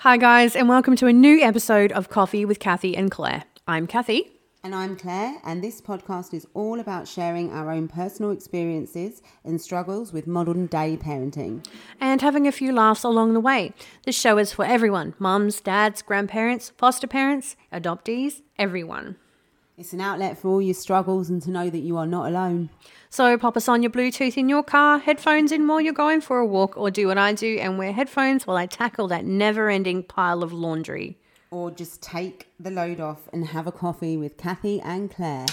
Hi, guys, and welcome to a new episode of Coffee with Cathy and Claire. I'm Cathy. And I'm Claire, and this podcast is all about sharing our own personal experiences and struggles with modern day parenting. And having a few laughs along the way. This show is for everyone mums, dads, grandparents, foster parents, adoptees, everyone. It's an outlet for all your struggles and to know that you are not alone. So pop us on your Bluetooth in your car, headphones in while you're going for a walk, or do what I do and wear headphones while I tackle that never ending pile of laundry. Or just take the load off and have a coffee with Cathy and Claire.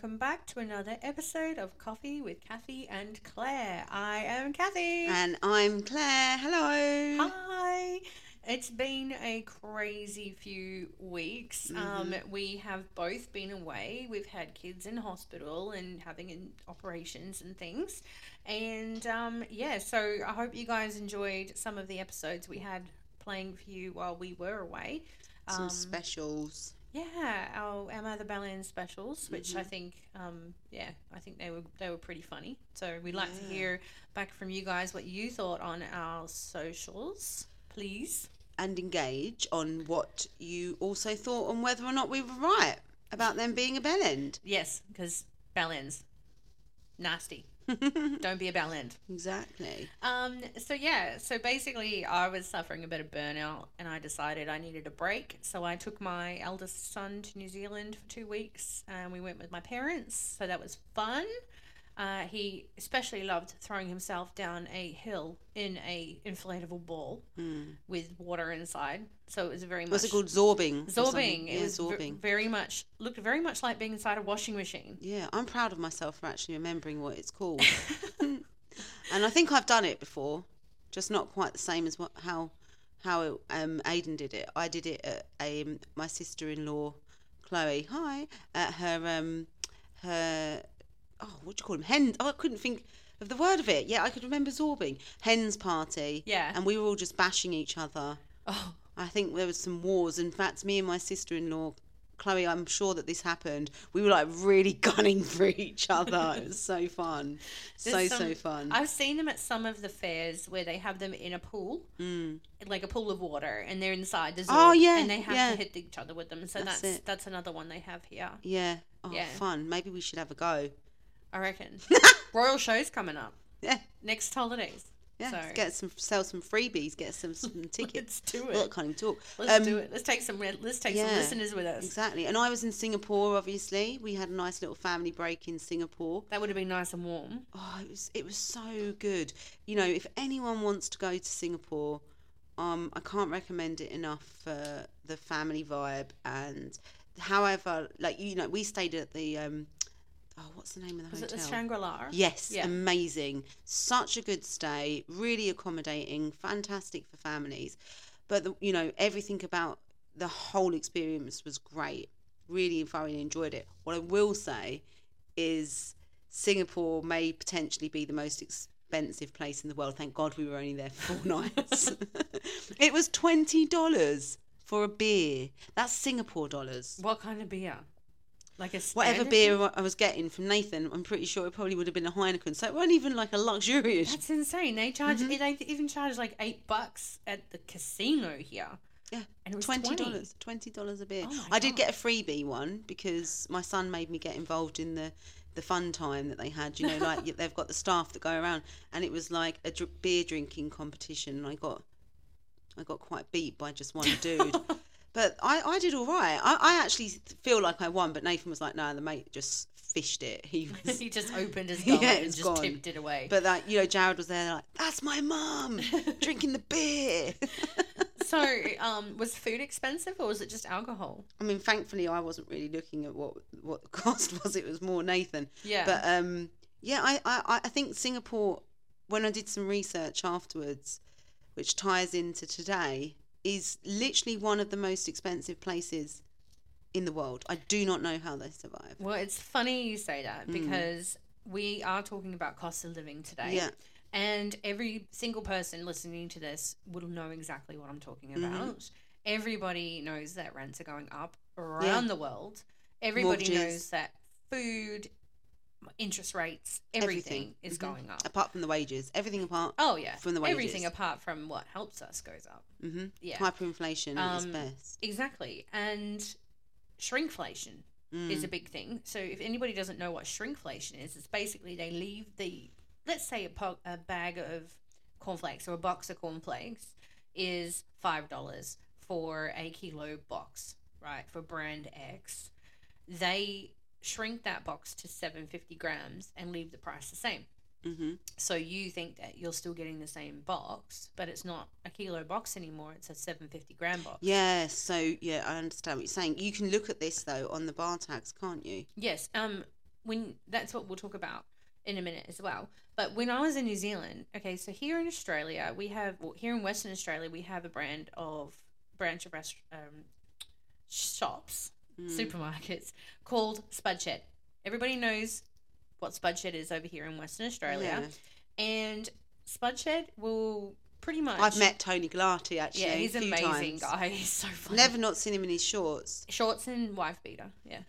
Welcome back to another episode of Coffee with Cathy and Claire. I am Cathy. And I'm Claire. Hello. Hi. It's been a crazy few weeks. Um, we have both been away. We've had kids in hospital and having in operations and things. And um, yeah, so I hope you guys enjoyed some of the episodes we had playing for you while we were away. Some Um, specials. Yeah, our, our Mother Ballin specials, which I think, um, yeah, I think they were they were pretty funny. So we'd like to hear back from you guys what you thought on our socials, please. And engage on what you also thought on whether or not we were right about them being a bell end. Yes, because Ballins, nasty. Don't be a bellend. Exactly. Um, so yeah, so basically I was suffering a bit of burnout and I decided I needed a break. So I took my eldest son to New Zealand for two weeks and we went with my parents. So that was fun. Uh, he especially loved throwing himself down a hill in a inflatable ball with water inside. So it was very much What's it called? Zorbing. Zorbing. It Yeah, was v- very much looked very much like being inside a washing machine. Yeah, I'm proud of myself for actually remembering what it's called. and I think I've done it before, just not quite the same as what, how how it, um, Aidan did it. I did it at um, my sister-in-law, Chloe. Hi, at her um her oh what do you call them hens? Oh, I couldn't think of the word of it. Yeah, I could remember zorbing hens party. Yeah. and we were all just bashing each other. Oh, I think there was some wars. In fact, me and my sister-in-law, Chloe, I'm sure that this happened. We were like really gunning for each other. it was so fun, so There's so some- fun. I've seen them at some of the fairs where they have them in a pool, like a pool of water, and they're inside the zoo. Mm. Oh, yeah, and they have yeah. to hit each other with them. So That's that's that's, another one they have here. yeah, oh, Yeah. fun. Maybe we should have a go. I reckon. Royal shows coming up Yeah, next holidays. yeah. So let's Get some, sell some freebies. Get some, some tickets. let's do Well, I can't even talk. Let's Um, do it. Let's take some. Let's take some listeners with us. Exactly. And I was in Singapore. Obviously, we had a nice little family break in Singapore. That would have been nice and warm. Oh, it was it was so good. You know, if anyone wants to go to Singapore, um, I can't recommend it enough for the family vibe and however, like you know, we stayed at the um, oh, what's the name of the Was it hotel? the Shangri La? Yes, Yeah. amazing. Such a good stay, really accommodating, fantastic for families. But the, you know, everything about the whole experience was great. Really thoroughly enjoyed it. What I will say is Singapore may potentially be the most expensive place in the world. Thank God we were only there for four nights. it was twenty dollars for a beer. That's Singapore dollars What kind of beer? Like a whatever beer I was getting from Nathan, I'm pretty sure it probably would have been a Heineken. So it wasn't even like a luxurious. That's insane. They charge. Mm-hmm. They even charge like eight bucks at the casino here. yeah, And it was twenty dollars. Twenty dollars a beer. Oh I did get a freebie one because my son made me get involved in the the fun time that they had. You know, like they've got the staff that go around, and it was like a dr- beer drinking competition. And I got I got quite beat by just one dude. But I, I did all right. I, I actually feel like I won, but Nathan was like, no, the mate just fished it. He was he just opened his gullet Yeah, and just gone. tipped it away. But that you know, Jared was there like, that's my mum drinking the beer. so, um, was food expensive or was it just alcohol? I mean, thankfully, I wasn't really looking at what what the cost was. It was more Nathan. Yeah. But um, yeah, I, I I think Singapore. When I did some research afterwards, which ties into today, is literally one of the most expensive places in the world. I do not know how they survive. Well, it's funny you say Mm. that because we are talking about cost of living today. Yeah. And every single person listening to this will know exactly what I'm talking Mm-hmm. about. Everybody knows that rents are going up around the world. Everybody Mortgages. knows that food interest rates, everything, Everything. is Mhm. going up. apart from the wages, everything apart. Oh yeah, from the wages. everything apart from what helps us goes up. hmm Yeah, Hyperinflation Um, best. exactly. And shrinkflation is Mm. a big thing. So if anybody doesn't know what shrinkflation is, it's basically they leave the let's say a, po- a bag of cornflakes or a box of cornflakes is five dollars for a kilo box, right? For brand X, they shrink that box to seven fifty grams and leave the price the same. hmm So you think that you're still getting the same box, but it's not a kilo box anymore. It's a seven fifty gram box. Yeah, so yeah, I understand what you're saying. You can look at this though on the bar tags, can't you? Yes. Um. When that's what we'll talk about in a minute as well. But when I was in New Zealand, okay, so here in Australia we have, well, here in Western Australia we have a brand of branch of rest um, shops, Mm. supermarkets called Spudshed. Everybody knows what Spudshed is over here in Western Australia, Yeah. and Spudshed will pretty much. I've met Tony Galati actually. Yeah, he's amazing times. guy. He's so funny. Never not seen him in his shorts. shorts and wife beater. Yeah,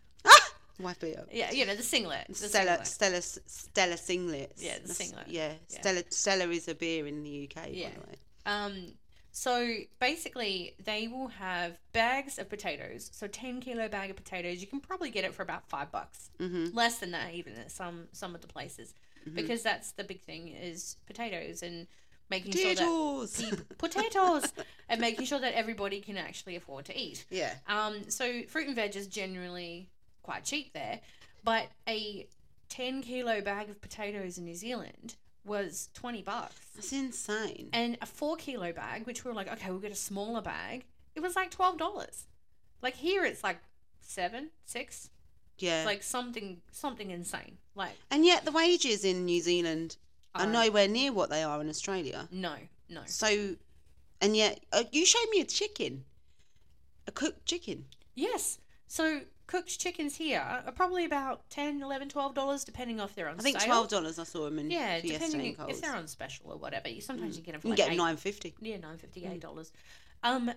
Wife beater. yeah. You know the singlet. The Stella, singlet. Stella, Stella singlets. Yeah, the singlet. Yeah, Yeah. Stella, Stella is a beer in the UK. Yeah. By the way. Um, so basically, they will have bags of potatoes. So ten kilo bag of potatoes, you can probably get it for about five bucks, Mhm. less than that even at some some of the places, Mhm. because that's the big thing is potatoes and making sure that Potatoes. potatoes and making sure that everybody can actually afford to eat. yeah. Um, so fruit and veg is generally quite cheap there, but a ten kilo bag of potatoes in New Zealand was twenty bucks. That's insane. And a four kilo bag, which we were like, okay, we'll get a smaller bag. It was like twelve dollars. Like here, it's like seven, six. yeah. It's like something, something insane. Like and yet the wages in New Zealand are uh, nowhere near what they are in Australia. no, no. So, and yet uh, you showed me a chicken, a cooked chicken. Yes. So cooked chickens here are probably about 10 11 12 dollars depending on if they're on I think sale. twelve dollars. I saw them in Yeah, depending if they're on special or whatever. You sometimes you get them for You like can get nine fifty. yeah nine fifty eight dollars. Um,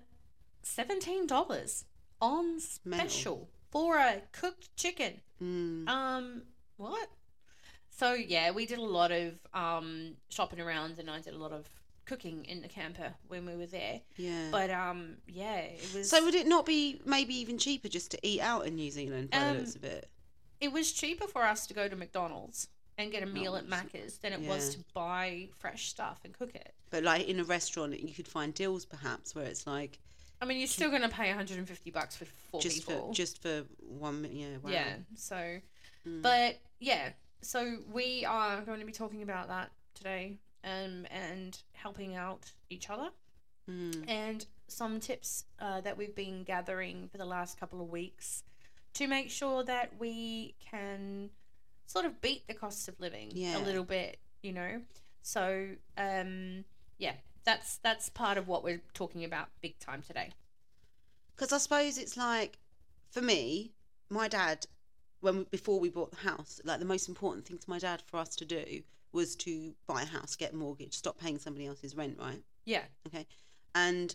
seventeen dollars on special for a cooked chicken. Mm. Um, what? So yeah, we did a lot of um shopping around, and I did a lot of cooking in the camper when we were there. Yeah. But um, yeah, it was. so would it not be maybe even cheaper just to eat out in New Zealand by Um, the looks of it? it was cheaper for us to go to McDonald's and get a meal at. Macca's than it was to buy fresh stuff and cook it. But like in a restaurant, you could find deals perhaps where it's like I mean, you're still going to pay 150 bucks for four just people. for just for one. Yeah. Wow. Yeah. So, Mm. but yeah, so we are going to be talking about that today, um, and helping out each other, Mm. and some tips uh, that we've been gathering for the last couple of weeks to make sure that we can sort of beat the cost of living Yeah. a little bit, you know. So, um, yeah, that's that's part of what we're talking about big time today. Because I suppose it's like, for me, my dad, when we, before we bought the house, like the most important thing to my dad for us to do was to buy a house, get a mortgage, stop paying somebody else's rent, right? Yeah. Okay. And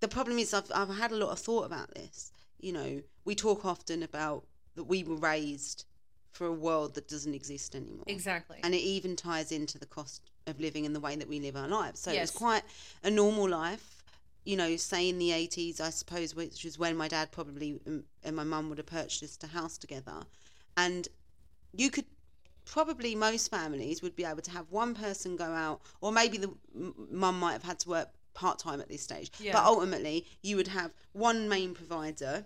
the problem is, I've I've had a lot of thought about this. You know, we talk often about that we were raised for a world that doesn't exist anymore, Exactly. and it even ties into the cost of living and the way that we live our lives. So Yes. it's quite a normal life. You know, say in the 80s, I suppose, which was when my dad probably um, and my mum would have purchased a house together. And you could probably, most families would be able to have one person go out, or maybe the mum might have had to work part time at this stage. Yeah. But ultimately, you would have one main provider.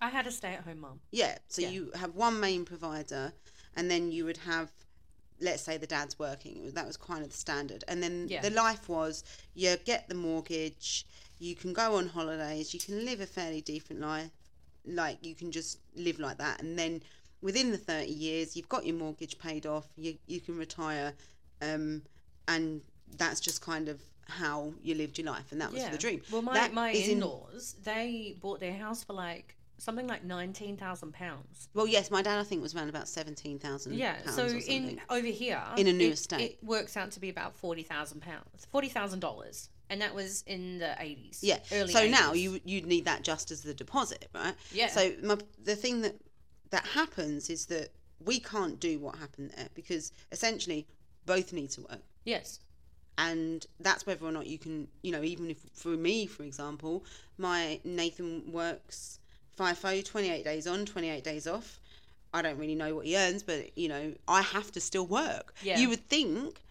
I had a stay at home mum. Yeah. So Yeah. you have one main provider, and then you would have let's say the dad's working that was kind of the standard and then Yeah. the life was you get the mortgage you can go on holidays you can live a fairly decent life like you can just live like that and then within the 30 years you've got your mortgage paid off you, you can retire um, and that's just kind of how you lived your life and that was the dream Well, my, That my is in- in-laws, they bought their house for like something like nineteen thousand pounds. well yes my dad i think was around about 17000 Yeah. pounds So in over here, In a new it, estate. it works out to be about forty thousand pounds, forty thousand dollars, and that was in the eighties. Yeah. Early so now you you'd need that just as the deposit, right? Yeah. So my, the thing that that happens is that we can't do what happened there because essentially both need to work Yes. and that's whether or not you can you know even if for me for example my nathan works FIFO 28 days on 28 days off i don't really know what he earns but you know i have to still work Yeah. you would think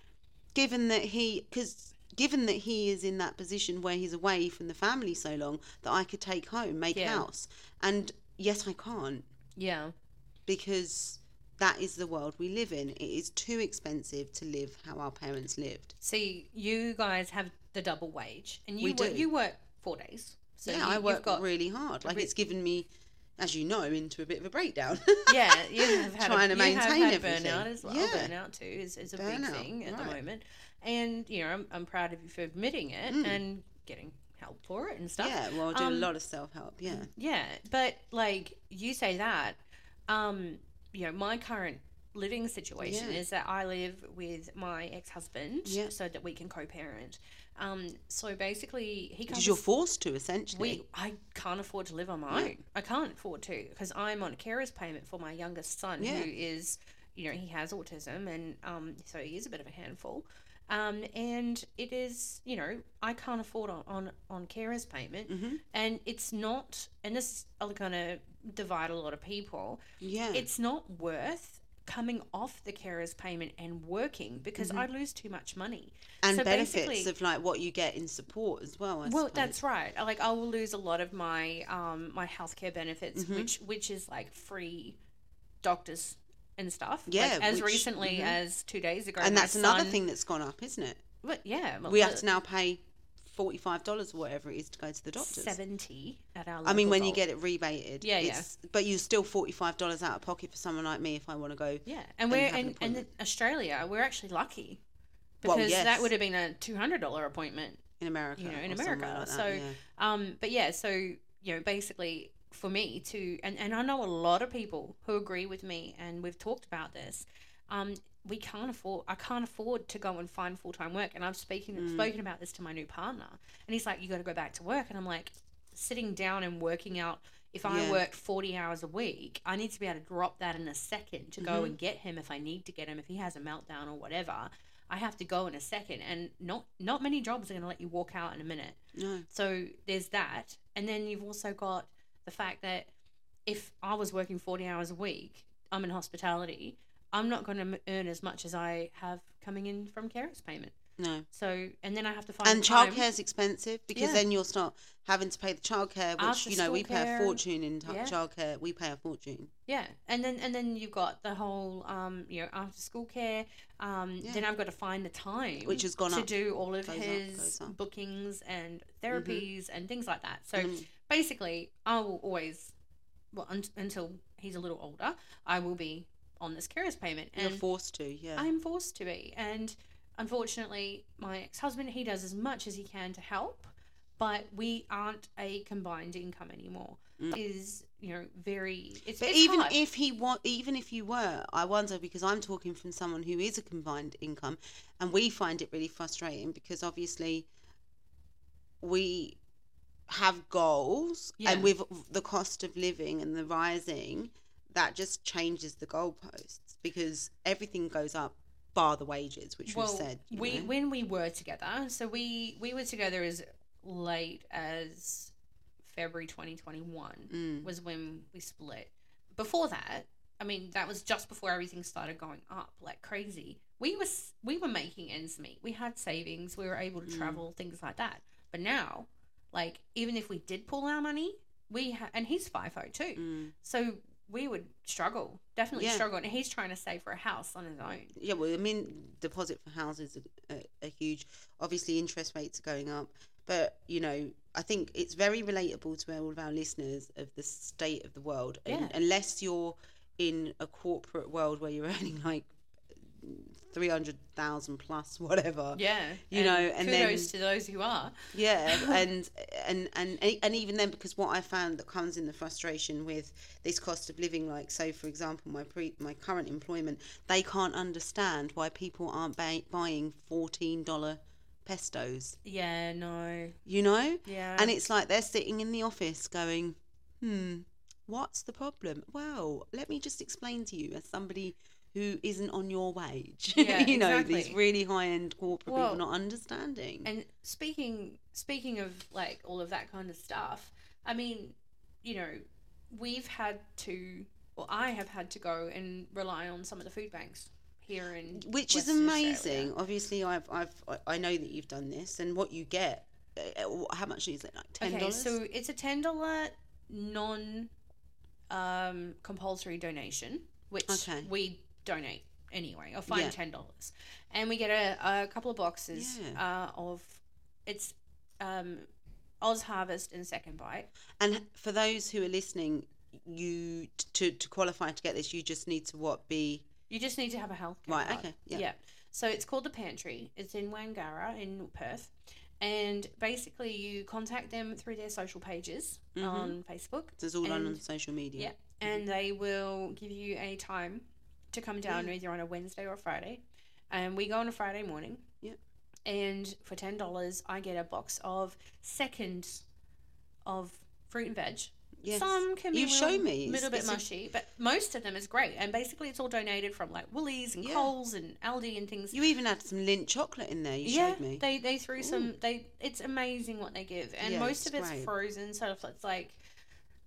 given that he because given that he is in that position where he's away from the family so long that i could take home make Yeah. house and yes, i can't Yeah. because that is the world we live in it is too expensive to live how our parents lived See, you guys have the double wage, and you We work, do. you work four days. So yeah, you, I you've work got really hard. Like re- it's given me, as you know, into a bit of a breakdown. yeah, you have had Trying a, to maintain everything. burnout as well. Yeah. Burnout too is, is a big thing at the moment, and you know I'm, I'm proud of you for admitting it mm. and getting help for it and stuff. Yeah, well, I do a Um, lot of self help. Yeah, Yeah, but like you say that, um, you know, my current living situation Yeah. is that I live with my ex husband, Yeah. so that we can co-parent. Um, so basically, he comes. because you're forced to essentially. we, I can't afford to live on my own. I can't afford to because I'm on a carer's payment for my youngest son, Yeah. who is, you know, he has autism, and um, so he is a bit of a handful. Um, and it is, you know, I can't afford on on, on carer's payment, Mm-hmm. and it's not, and this is going to divide a lot of people. yeah, It's not worth coming off the carer's payment and working because I lose too much money. Mm-hmm. and so benefits of like what you get in support as well. I well, suppose. that's right. Like I will lose a lot of my um my healthcare benefits, Mm-hmm. which which is like free doctors and stuff. Yeah, like, as which- recently mhm. as two days ago. and that's another thing that's gone up, isn't it? But yeah, We have to now pay forty five dollars or whatever it is to go to the doctor. seventy at our. I mean, when you get it rebated, Yeah, yeah. But you're still forty five dollars out of pocket for someone like me if I want to go. yeah, and and we're an in, in. Australia, we're actually lucky Well, because that would have been a two hundred dollar appointment in America. you know, in America. like that, so, yeah. um, but yeah, so you know, basically for me to, and and I know a lot of people who agree with me, and we've talked about this. Um, we can't afford. I can't afford to go and find full time work, and I've speaking Mm. spoken about this to my new partner, and he's like, "You got to go back to work," and I'm like, sitting down and working out. If I Yeah. worked 40 hours a week, I need to be able to drop that in a second to Mm-hmm. go and get him if I need to get him, if he has a meltdown or whatever. I have to go in a second, and not not many jobs are going to let you walk out in a minute. No. So there's that. And then you've also got the fact that if I was working 40 hours a week, I'm in hospitality, I'm not going to earn as much as I have coming in from carers payment. No. So, and then I have to find And childcare is expensive because Yeah. then you'll start having to pay the childcare, which you know we pay a fortune in t- Yeah. childcare. We pay a fortune. Yeah, and then and then you've got the whole um, you know after school care. Um, Then I've got to find the time Which has gone to up. do all of up, his goes up. bookings and therapies and things like that. So Mm. basically, I will always well un- until he's a little older, I will be on this carer's payment, And You're forced to, yeah. I'm forced to be. And unfortunately, my ex husband he does as much as he can to help, but we aren't a combined income anymore. Is you know very it's, Mm. but it's even hard. if he wa- even if you were, I wonder because I'm talking from someone who is a combined income, and we find it really frustrating because obviously we have goals, Yeah. and with the cost of living and the rising, that just changes the goalposts because everything goes up bar the wages, which we've said. you we know. when we were together, so we we were together as late as February 2021 Mm. was when we split. Before that, I mean, that was just before everything started going up like crazy. We was we were making ends meet. We had savings. We were able to Mm. travel, things like that. But now, like even if we did pull our money, we ha- and he's FIFO too. Mm. So we would struggle, definitely Yeah. struggle. And he's trying to save for a house on his own. Yeah, well, I mean, deposit for houses are, are, are huge. Obviously, interest rates are going up, but you know, I think it's very relatable to all of our listeners of the state of the world. And Yeah. Unless you're in a corporate world where you're earning like three hundred thousand plus, whatever. Yeah, You know, and then- kudos to those who are. Yeah, and and and and even then, because what I found that comes in the frustration with this cost of living, like so, for example, my pre my current employment, they can't understand why people aren't ba- buying fourteen dollar pestos. Yeah, no, You know, yeah, and it's like they're sitting in the office going, hmm, What's the problem? Well, let me just explain to you as somebody who isn't on your wage. Yeah, you know, these really high end corporate Well, people not understanding. And speaking speaking of like all of that kind of stuff, I mean, you know, we've had to, well, I have had to go and rely on some of the food banks here in which is amazing. Australia. Obviously, I've, I've, I- know that you've done this, and what you get, uh, uh, how much is it? Like $10? Okay, so it's a ten dollar non um, compulsory donation, which Okay. we donate anyway, or find Yeah. ten dollars, and we get a, a couple of boxes uh, of it's um, Oz Harvest and Second Bite. and for those who are listening, you to to qualify to get this, you just need to what be You just need to have a health right. card. Okay, yeah. Yeah. So it's called the Pantry. It's in Wangara in Perth. And basically, you contact them through their social pages Mhm. on Facebook. So it's all on, on And- social media. Yeah. And they will give you a time to come down mm. Yeah. either on a Wednesday or a Friday. And we go on a Friday morning. Yeah. And for $10, I get a box of seconds of fruit and veg. Yes. Some can be You've a little, me. Little bit it's a- mushy, but most of them is great. And basically, it's all donated from like Woolies and Yeah. Coles and Aldi and things. You even had some Lindt chocolate in there. You yeah, showed me. they they threw some. They it's amazing what they give, and Yeah, most of it's great. frozen. So if it's like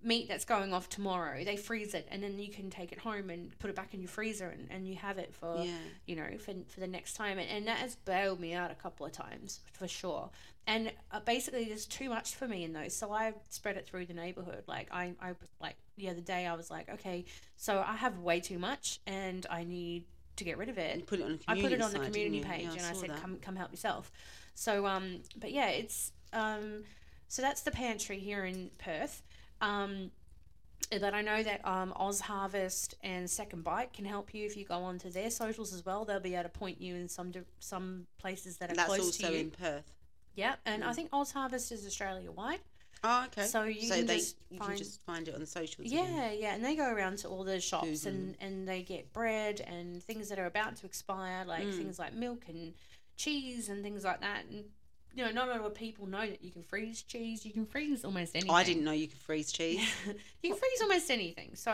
meat that's going off tomorrow, they freeze it, and then you can take it home and put it back in your freezer, and, and you have it for yeah. you know for, for the next time and, and that has bailed me out a couple of times for sure and uh, basically there's too much for me in those so i spread it through the neighborhood like I, I like the other day i was like okay so i have way too much and i need to get rid of it put it on I put it on the side, didn't community page Yeah, and I said, that. "Come, come help yourself." So, um, but yeah, it's um, so that's the pantry here in Perth. Um, but I know that um, Oz Harvest and Second Bite can help you if you go onto their socials as well. They'll be able to point you in some some places that are that's close to you. also in Perth. yeah, and I Mm. think Oz Harvest is Australia wide. Oh, okay. So you so can they just you find can just find it on the socials. again. yeah, yeah, and they go around to all the shops and, and they get bread and things that are about to expire, like Mm. things like milk and cheese and things like that. And you know, not a lot of people know that you can freeze cheese. You can freeze almost anything. I didn't know you could freeze cheese. you can freeze almost anything. So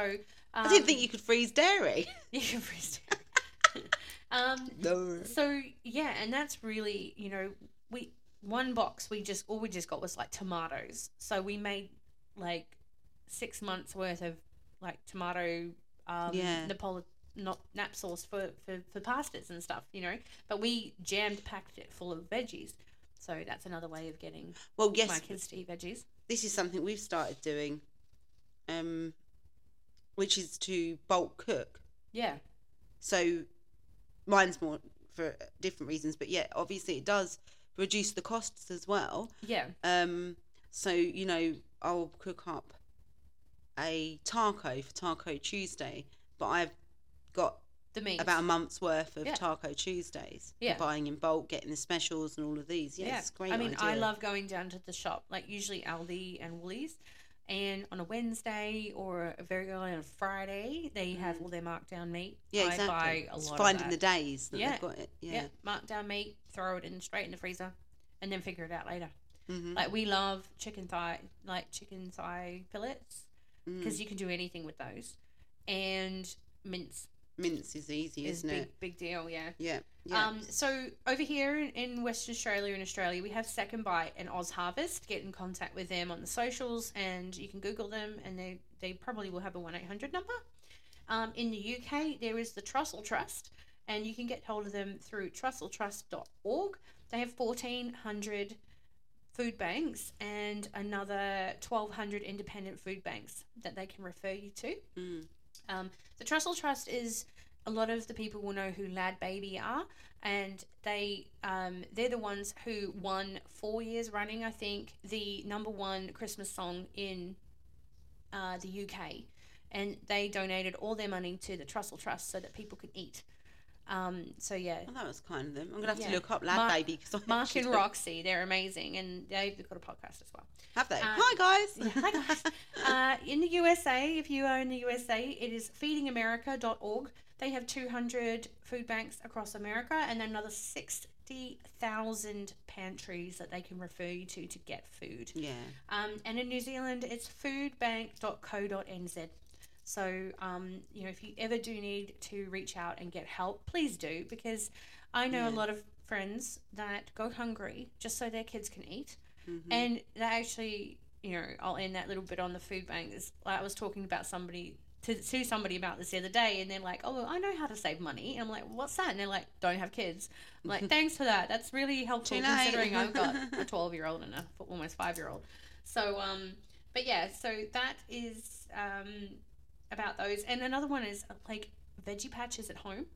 um, I didn't think you could freeze dairy. you can freeze. um, No. so yeah, and that's really you know we one box we just all we just got was like tomatoes. So we made like six months worth of like tomato um Yeah. Napoli not nap sauce for, for for pastas and stuff, you know. But we jammed packed it full of veggies. So that's another way of getting Well, my yes, kids to eat veggies. this is something we've started doing, um, which is to bulk cook. Yeah. So mine's more for different reasons, but yeah, obviously it does reduce the costs as well. Yeah. Um, so you know, I'll cook up a taco for Taco Tuesday, but I've The meat. about a month's worth of Yeah. Taco Tuesdays. Yeah. buying in bulk, getting the specials and all of these. Yeah, it's a great. I mean, I love going down to the shop, like usually Aldi and Woolies. And on a Wednesday or a very early on a Friday, they have all their markdown meat. Mm. Yeah, I exactly. buy a It's lot finding the days that Yeah. they've got it. yeah. Yeah. markdown meat, throw it in straight in the freezer, and then figure it out later. hmm Like we love chicken thigh, like chicken thigh fillets, Mm. because you can do anything with those. And mince Mince is easy, is isn't big, it? big deal. Yeah. Yeah. Yeah. Um, so over here in, in Western Australia and Australia, we have Second Bite and Oz Harvest. Get in contact with them on the socials, and you can Google them, and they they probably will have a one eight hundred number. Um, in the UK, there is the Trussell Trust, and you can get hold of them through trusselltrust.org. They have fourteen hundred food banks and another twelve hundred independent food banks that they can refer you to. Mm. Um, the Trussell Trust is a lot of the people will know who Lad Baby are, and they um, they're the ones who won four years running, I think, the number one Christmas song in uh, the UK, and they donated all their money to the Trussell Trust so that people could eat. Um, so yeah, Well, that was kind of them. I'm gonna have Yeah. to look up Lad Mark- Baby because Mark and Roxy, they're amazing, and they've got a podcast as well. have they? Uh, Hi guys. Yeah, hi guys. uh, in the USA, if you are in the USA, it is feedingamerica.org. They have 200 food banks across America and another six 50,000 pantries that they can refer you to to get food. Yeah. Um, and in New Zealand, it's foodbank.co.nz. So, um, you know, if you ever do need to reach out and get help, please do because I know a lot of friends that go hungry just so their kids can eat. Mm-hmm. And that actually, you know, I'll end that little bit on the food bank. Is like I was talking about somebody to, to somebody about this the other day, and they're like, "Oh, I know how to save money." And I'm like, "What's that?" And they're like, "Don't have kids." I'm like, "Thanks for that. That's really helpful late. considering I've got a 12 year old and a almost five year old." So, um, but yeah, so that is um about those, and another one is uh, like veggie patches at home.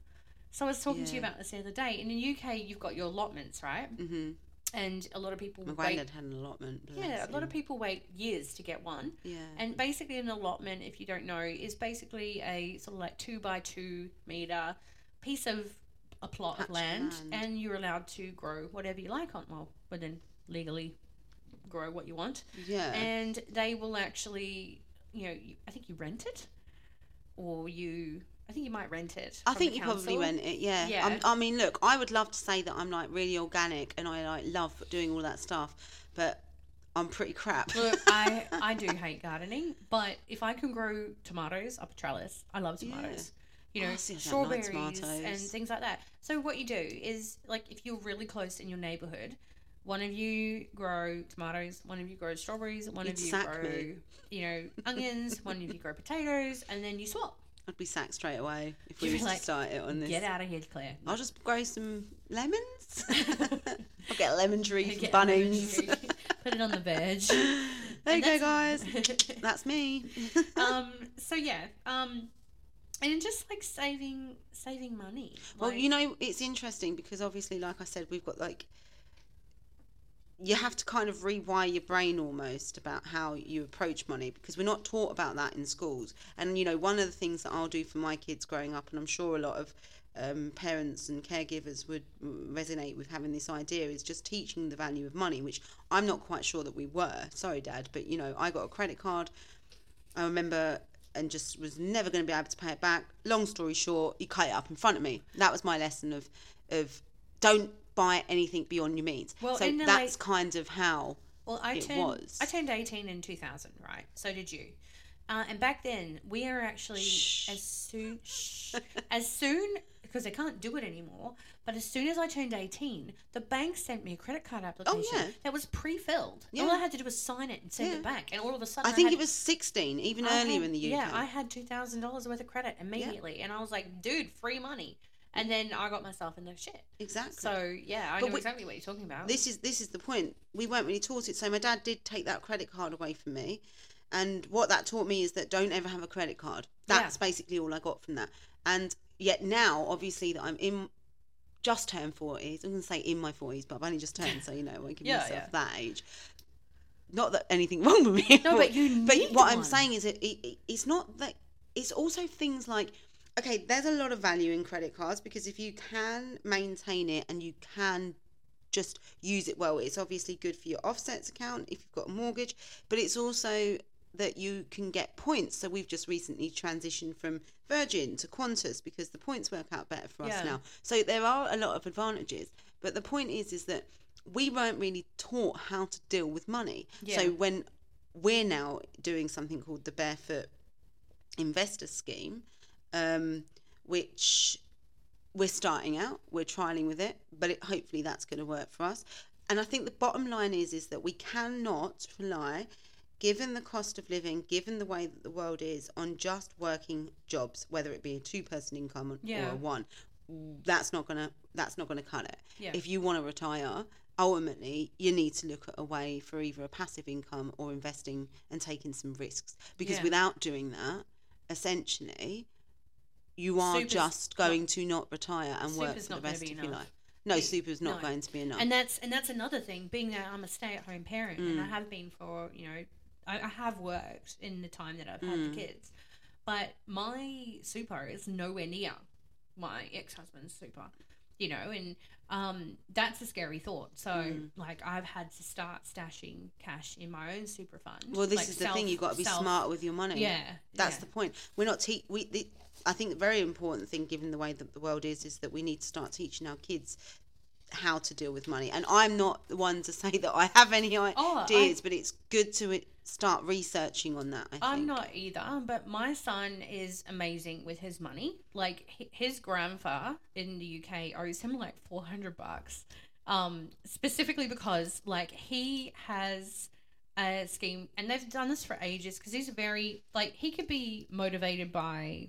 So I was talking to you about this the other day. In the UK, you've got your allotments, right? hmm And a lot of people My wait had an allotment. yeah, a lot of people wait years to get one. Yeah. And basically, an allotment, if you don't know, is basically a sort of like two by two meter piece of a plot Patch of land, land. and you're allowed to grow whatever you like on. Well, within legally grow what you want, yeah. and they will actually, you know, I think you rent it, or you, I think you might rent it. I think you probably rent it, yeah. Um, yeah. I'm, I mean, look, I would love to say that I'm like really organic and I like love doing all that stuff, but I'm pretty crap. Look, I I do hate gardening, but if I can grow tomatoes up a trellis, I love Yeah. tomatoes. You know, Oh, see, I don't like strawberries and things like that. So what you do is like if you're really close in your neighborhood, one of you grow tomatoes, one of you grow strawberries, one You'd of you grow me. you know onions, one of you grow potatoes, and then you swap. I'd be sacked straight away if we was be to start it on this. Get out of here, Claire. I'll just grow some lemons. I'll get lemon tree Bunnings. Put it on the veg. there you go, guys. that's- me. um so yeah um and just like saving saving money Well, you know, it's interesting because obviously, like I said, we've got like you have to kind of rewire your brain almost about how you approach money because we're not taught about that in schools. And you know, one of the things that I'll do for my kids growing up, and I'm sure a lot of um, parents and caregivers would resonate with having this idea, is just teaching the value of money, which I'm not quite sure that we were. Sorry, Dad, but you know, I got a credit card. I remember and just was never going to be able to pay it back. Long story short, he cut it up in front of me. That was my lesson of of don't buy anything beyond your means. Well, so that's late- kind of how well i it turned was. i turned 18 in 2000 right so did you uh, and back then we are actually Shh. as soon shh, as soon because they can't do it anymore but as soon as i turned 18 the bank sent me a credit card application Oh, yeah. that was pre-filled Yeah. all i had to do was sign it and send Yeah. it back and all of a sudden I think had, it was 16, even I earlier had- in the UK. Yeah, I had two thousand dollars worth of credit immediately, and I was like, "Dude, free money!" And then I got myself in the shit. exactly. So yeah, I But know we- exactly what you're talking about. this is this is the point. We weren't really taught it. So my dad did take that credit card away from me, and what that taught me is that don't ever have a credit card. That's basically all I got from that. And yet now, obviously, that I'm in just turned forties. I'm going to say in my forties, but I've only just turned, so you know, I won't give Yeah, myself yeah. that age. Not that anything wrong with me. No, but you But what I'm saying is, it, it, it's not that. It's also things like okay, there's a lot of value in credit cards because if you can maintain it and you can just use it well, it's obviously good for your offsets account if you've got a mortgage, but it's also that you can get points. So we've just recently transitioned from Virgin to Qantas because the points work out better for us Yeah. now. So there are a lot of advantages, but the point is, is that we weren't really taught how to deal with money. Yeah. So when we're now doing something called the Barefoot Investor Scheme, um, which we're starting out, we're trialing with it, but it, hopefully that's going to work for us. And I think the bottom line is is that we cannot rely, given the cost of living, given the way that the world is, on just working jobs, whether it be a two-person income or a one. That's not gonna that's not gonna cut it. Yeah. If you want to retire, ultimately you need to look at a way for either a passive income or investing and taking some risks. Because Yeah. without doing that, essentially, you are Super's just going to not retire and work for the not rest be of your life. No, Yeah, super's not no. going to be enough. and that's and that's another thing. Being that I'm a stay-at-home parent, and I Mm. have been for you know, I, I have worked in the time that I've had Mm. the kids, but my super is nowhere near my ex-husband's super. You know, and um, that's a scary thought. So, Mm. like, I've had to start stashing cash in my own super fund. well, this like is the thing. You've got to be self- smart with your money. Yeah, That's yeah. the point. We're not te- we the, I think the very important thing given the way that the world is is that we need to start teaching our kids how to deal with money. And I'm not the one to say that I have any Oh, I- ideas, but it's good to it- start researching on that. I think. I'm not either, but my son is amazing with his money. Like his grandfather in the UK owes him like 400 bucks. Um specifically because like he has a scheme and they've done this for ages because he's very like he could be motivated by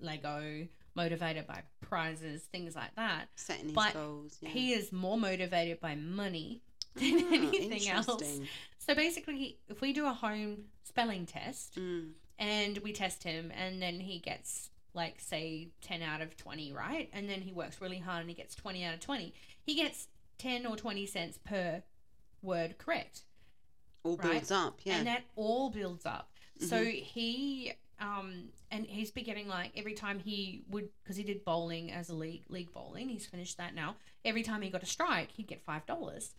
Lego, motivated by prizes, things like that. setting his but goals. Yeah. He is more motivated by money than Ah, anything else. So basically, if we do a home spelling test Mm, and we test him, and then he gets like say ten out of twenty, right? And then he works really hard and he gets twenty out of twenty. He gets ten or twenty cents per word correct, all Right. builds up. Yeah. and that all builds up. So Mhm. he um and he's been getting like every time he would because he did bowling as a league league bowling. He's finished that now. Every time he got a strike, he'd get five dollars.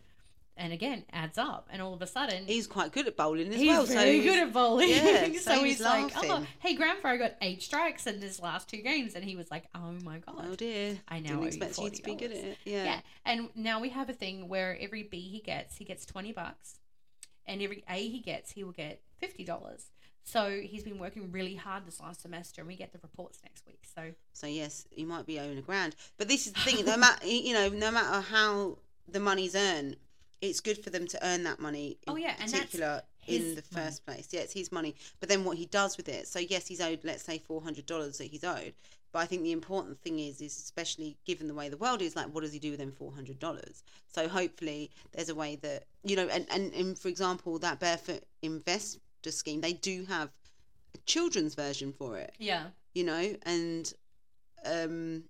And again, adds up, and all of a sudden, he's quite good at bowling as He's well. so very he's- good at bowling. yeah, so, so he's he's like, oh, hey, grandpa got eight strikes in his last two games. And he was like, oh my God. Oh dear. I now Didn't you expect you to be good at it. Yeah. yeah. And now we have a thing where every B he gets, he gets 20 bucks. And every A he gets, he will get $50. So he's been working really hard this last semester, and we get the reports next week. So So yes, you might be owing a grand. But this is the thing. No matter you know, no matter how the money's earned, it's good for them to earn that money. In Oh, yeah, particular in the money. first place. Yeah, it's his money. But then what he does with it. So yes, he's owed, let's say, four hundred dollars that he's owed. But I think the important thing is, is especially given the way the world is, like, what does he do with them four hundred dollars? So hopefully, there's a way that you know, and, and and for example, that barefoot investor scheme, they do have a children's version for it yeah, you know and um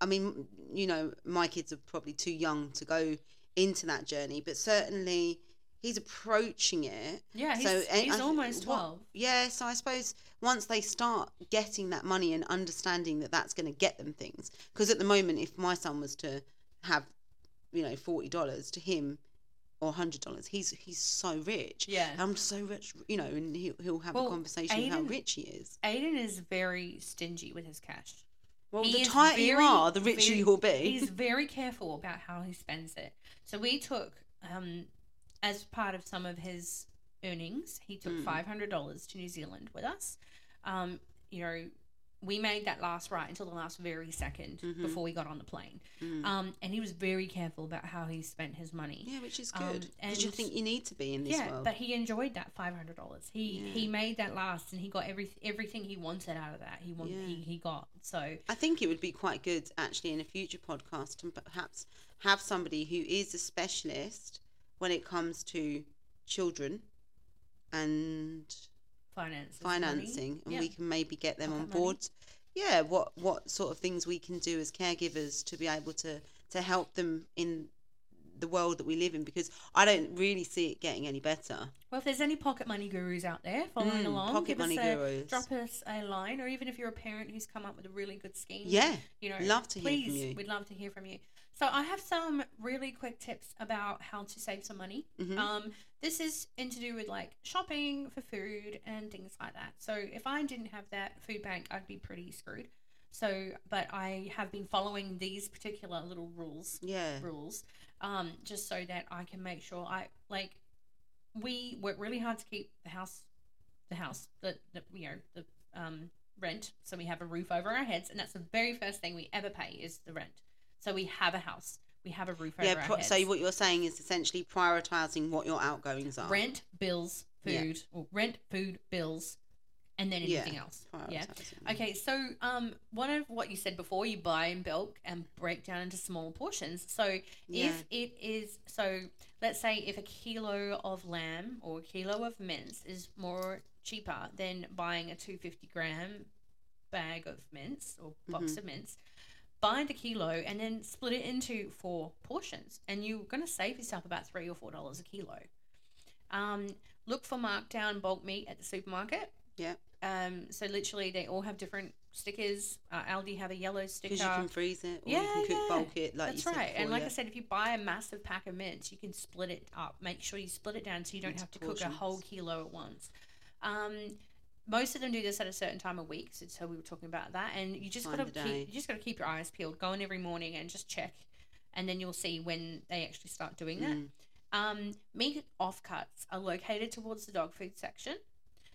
i mean you know my kids are probably too young to go into that journey but certainly he's approaching it yeah, he's, So, he's I almost what- 12. yeah so i suppose once they start getting that money and understanding that that's going to get them things because at the moment if my son was to have you know $40 to him or $100 he's he's so rich Yeah. i'm so rich you know and he'll, he'll have Well, a conversation of how rich he is Aiden is very stingy with his cash. well He the tighter you are the richer very- you'll be He's very careful about how he spends it. So we took, um, as part of some of his earnings, he took Mm. five hundred dollars to New Zealand with us. Um, you know, we made that last right until the last very 2nd Mhm. before we got on the plane. Mm. Um, and he was very careful about how he spent his money. Yeah, which is Um, good. Because you think you need to be in this Yeah, world. but he enjoyed that five hundred dollars. He Yeah. he made that last, and he got every everything he wanted out of that. He want, Yeah. he he got so I think it would be quite good actually in a future podcast and perhaps have somebody who is a specialist when it comes to children and finance financing and Yeah. we can maybe get them Got on that money. board. Yeah, what what sort of things we can do as caregivers to be able to to help them in the world that we live in because I don't really see it getting any better. Well, if there's any pocket money gurus out there following Mm, along, pocket money a, gurus. drop us a line, or even if you're a parent who's come up with a really good scheme, Yeah, you know, love to hear please, from you. we'd love to hear from you. So I have some really quick tips about how to save some money. Mhm. Um, this is in to do with like shopping for food and things like that. So if I didn't have that food bank, I'd be pretty screwed. So, but I have been following these particular little rules yeah. rules um, just so that I can make sure I like we work really hard to keep the house the house the, the you know the um, rent so we have a roof over our heads and that's the very first thing we ever pay is the rent so we have a house we have a roof Yeah, over pro- our heads so what you're saying is essentially prioritizing what your outgoings are. rent bills Yeah. food or rent food bills and then Yeah, anything else yeah Prioritising. Okay, so um, one of what you said before, you buy in bulk and break down into small portions. So Yeah. if it is, so let's say if a kilo of lamb or a kilo of mince is more cheaper than buying a 250 gram bag of mince or box Mhm. of mince, buy the kilo and then split it into four portions, and you're going to save yourself about three or four dollars a kilo. Um, look for markdown bulk meat at the supermarket. Yeah. Um, so literally, they all have different stickers. Uh, Aldi have a yellow sticker. Because you can freeze it or Yeah, you can cook yeah. bulk it like That's right. before, and like yeah. I said, if you buy a massive pack of mince, you can split it up. Make sure you split it down so you don't Into have to cook a whole kilo at once. Um, most of them do this at a certain time of week, so, so we were talking about that. And you just Find gotta keep you just gotta keep your eyes peeled. Go in every morning and just check and then you'll see when they actually start doing that. Mm. Um, meat offcuts are located towards the dog food section.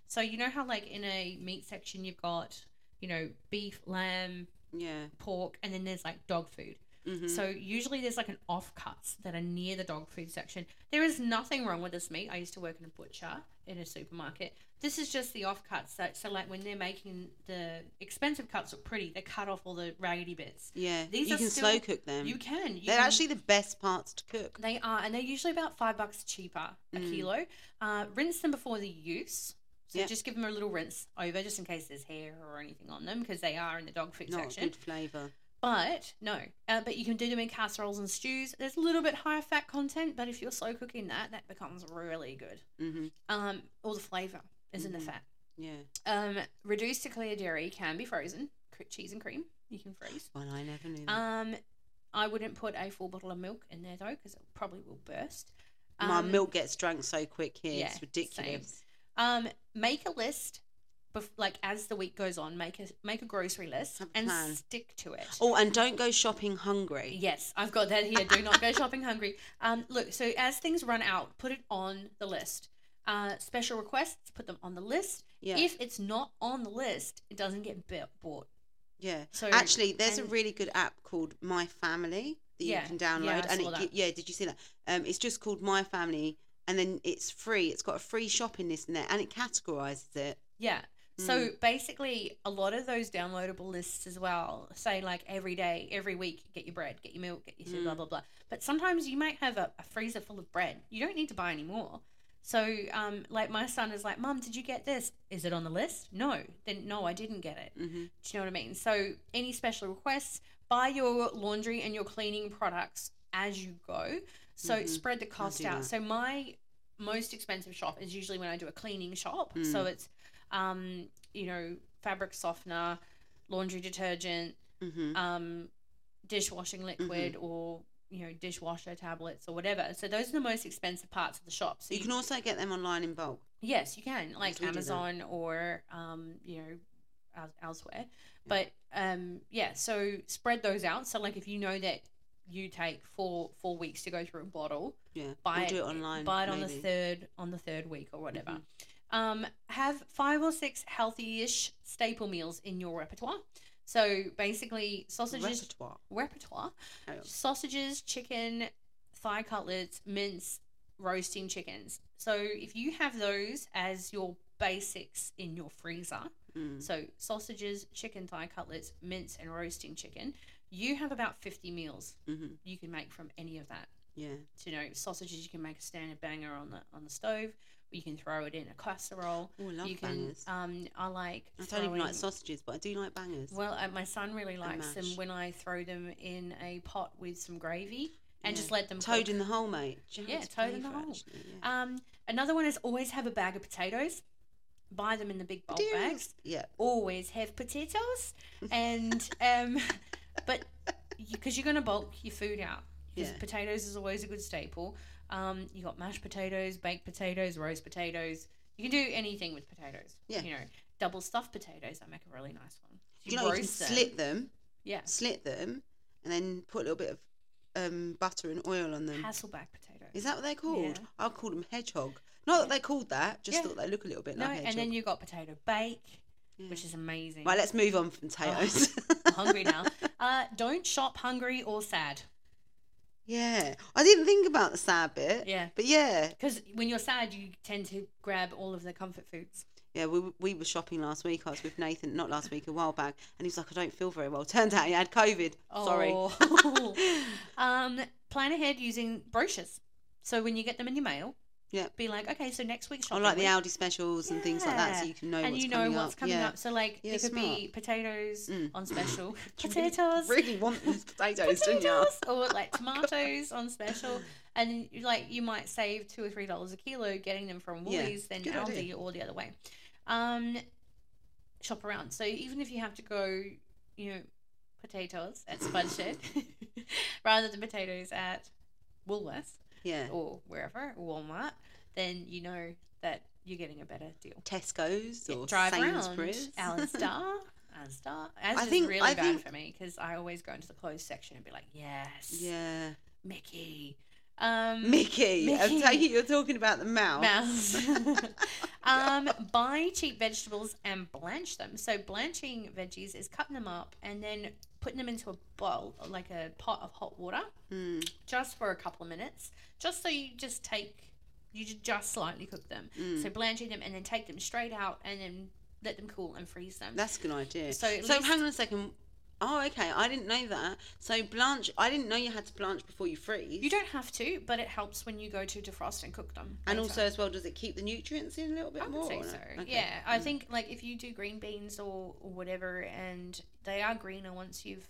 So you know how like in a meat section you've got, you know, beef, lamb, Yeah. pork, and then there's like dog food. Hmm So usually there's like an offcuts that are near the dog food section. There is nothing wrong with this meat. I used to work in a butcher in a supermarket. This is just the offcuts. That so like when they're making the expensive cuts look pretty, they cut off all the raggedy bits. yeah. These you are can still- slow cook them. You can. You They're can- actually the best parts to cook. They are, and they're usually about five bucks cheaper a Mm. kilo. Uh, rinse them before the use. So Yeah. just give them a little rinse over, just in case there's hair or anything on them, because they are in the dog food Not section. good flavour. But no, uh, but you can do them in casseroles and stews. There's a little bit higher fat content, but if you're slow cooking that, that becomes really good. hmm Um, all the flavor is in the Mhm. fat. Yeah. Um, reduced to clear dairy can be frozen. Cheese and cream you can freeze. Well, I never knew that. Um, I wouldn't put a full bottle of milk in there though, because it probably will burst. My Um, milk gets drunk so quick here. yeah, it's ridiculous. Um, make a list, bef- like as the week goes on. Make a make a grocery list Have a and plan. stick to it. Oh, and don't go shopping hungry. Yes, I've got that here. Do not go shopping hungry. Um, look, so as things run out, put it on the list. Uh, special requests, put them on the list. Yeah. If it's not on the list, it doesn't get bu- bought. yeah. So Actually, there's a really good app called My Family that Yeah, you can yeah, download, I and saw it that. yeah, did you see that? Um, it's just called My Family, and then it's free. It's got a free shopping list in there, and it categorizes it. Yeah. So basically, a lot of those downloadable lists as well say like every day, every week, get your bread, get your milk, get your food, blah blah blah. But sometimes you might have a, a freezer full of bread. You don't need to buy any more. So, um, like my son is like, Mom, did you get this? Is it on the list? No. Then no, I didn't get it. hmm Do you know what I mean? So, any special requests, buy your laundry and your cleaning products as you go. So, Mhm. spread the cost out. that. So, my most expensive shop is usually when I do a cleaning shop. Mm. So, it's, um, you know, fabric softener, laundry detergent, hmm um, dishwashing liquid, Mm-hmm. or, you know, dishwasher tablets or whatever. So, those are the most expensive parts of the shop. So, You can also get them online in bulk. Yes, you can, like that. Amazon or um, you know, el- elsewhere. But um, yeah, so spread those out. So like if you know that you take four four weeks to go through a bottle, Yeah. buy or it, do it online. buy it on the third on the third week or whatever. Mm-hmm. Um, have five or six healthy-ish staple meals in your repertoire. So basically, sausages repertoire. repertoire on. sausages, chicken, thigh cutlets, mince, roasting chickens. So if you have those as your basics in your freezer, Mm. so sausages, chicken thigh cutlets, mince, and roasting chicken, you have about 50 meals hmm you can make from any of that. Yeah. So, you know, sausages you can make a standard banger on the on the stove, you can throw it in a casserole. Oh, love you can bangers. um I like I don't even like sausages, but I do like bangers. well, uh, my son really likes them when I throw them in a pot with some gravy and Yeah. just let them Toad cook. in the hole, mate. Yeah, toad in the hole. actually, yeah. Um, another one is always have a bag of potatoes. Buy them in the big bulk bags. Yeah. Always have potatoes, and um, but because you, are gonna bulk your food out. Because Yeah. potatoes is always a good staple. Um, you got mashed potatoes, baked potatoes, roast potatoes. You can do anything with potatoes. Yeah. You know, double stuffed potatoes. I make a really nice one. You, know, you can them. slit them, Yeah. slit them, and then put a little bit of um, butter and oil on them. Hasselback potatoes. Is that what they're called? Yeah. I'll call them hedgehog. Not that they're called that, just Yeah. thought they look a little bit no, like hedgehog. and then you got potato bake, Yeah. which is amazing. Right, let's move on from potatoes. I'm hungry now. Uh, don't shop hungry or sad. Yeah, I didn't think about the sad bit. Yeah. but yeah, Because when you're sad, you tend to grab all of the comfort foods. yeah. We we were shopping last week. I was with Nathan, not last week, a while back, and he was like, "I don't feel very well." Turns out he had COVID. Sorry. Oh. um, plan ahead using brochures. So when you get them in your mail, Yeah. be like, okay, so next week's shopping like the week. Aldi specials and things like that, so you can know and what's you know coming what's up. coming yeah. up. So like Yeah, it could be smart. potatoes Mm. on special, you potatoes, Really want these potatoes, didn't you? potatoes, or like tomatoes on special, and you- like you might save two or three dollars a kilo getting them from Yeah, Woolies than good Aldi idea. or the other way. Um, shop around. So even if you have to go, you know, potatoes at Spudshed rather than potatoes at Woolworths Yeah. or wherever Walmart, then you know that you're getting a better deal. Tesco's Yeah, or drive Sainsbury's. around Allen Star Asda. Asda's I think- really I bad think- for me because I always go into the clothes section and be like, yes, Yeah. Mickey. Um, Mickey, I Mickey. take it you're talking about the mouse. mouse. um, buy cheap vegetables and blanch them. So blanching veggies is cutting them up and then putting them into a bowl, like a pot of hot water, Mm, just for a couple of minutes, just so you just take, you just slightly cook them. mm. So blanching them and then take them straight out and then let them cool and freeze them. That's a good idea. So So, least- hang on a second. Oh, okay. I didn't know that. So blanch. I didn't know you had to blanch before you freeze. You don't have to, but it helps when you go to defrost and cook them. And later. also, as well, does it keep the nutrients in a little bit I would more? say or no? so. Okay. Yeah, I Mm. think like if you do green beans or, or whatever, and they are greener once you've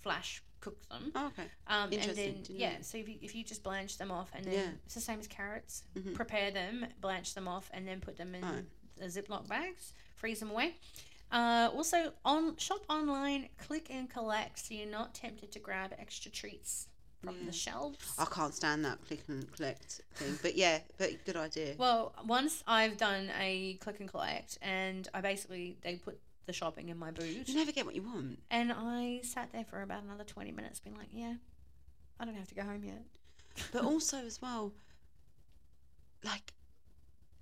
flash cooked them. Oh, okay. Um, and then yeah, so if you, if you just blanch them off, and then Yeah. it's the same as carrots. Mhm. Prepare them, blanch them off, and then put them in Right. the Ziploc bags, freeze them away. Uh, also, on shop online, click and collect, so you're not tempted to grab extra treats from Yeah. the shelves. I can't stand that click and collect thing. But yeah, but good idea. Well, once I've done a click and collect, and I basically they put the shopping in my boot, you never get what you want. and I sat there for about another twenty minutes, being like, "Yeah, I don't have to go home yet." But also as well, like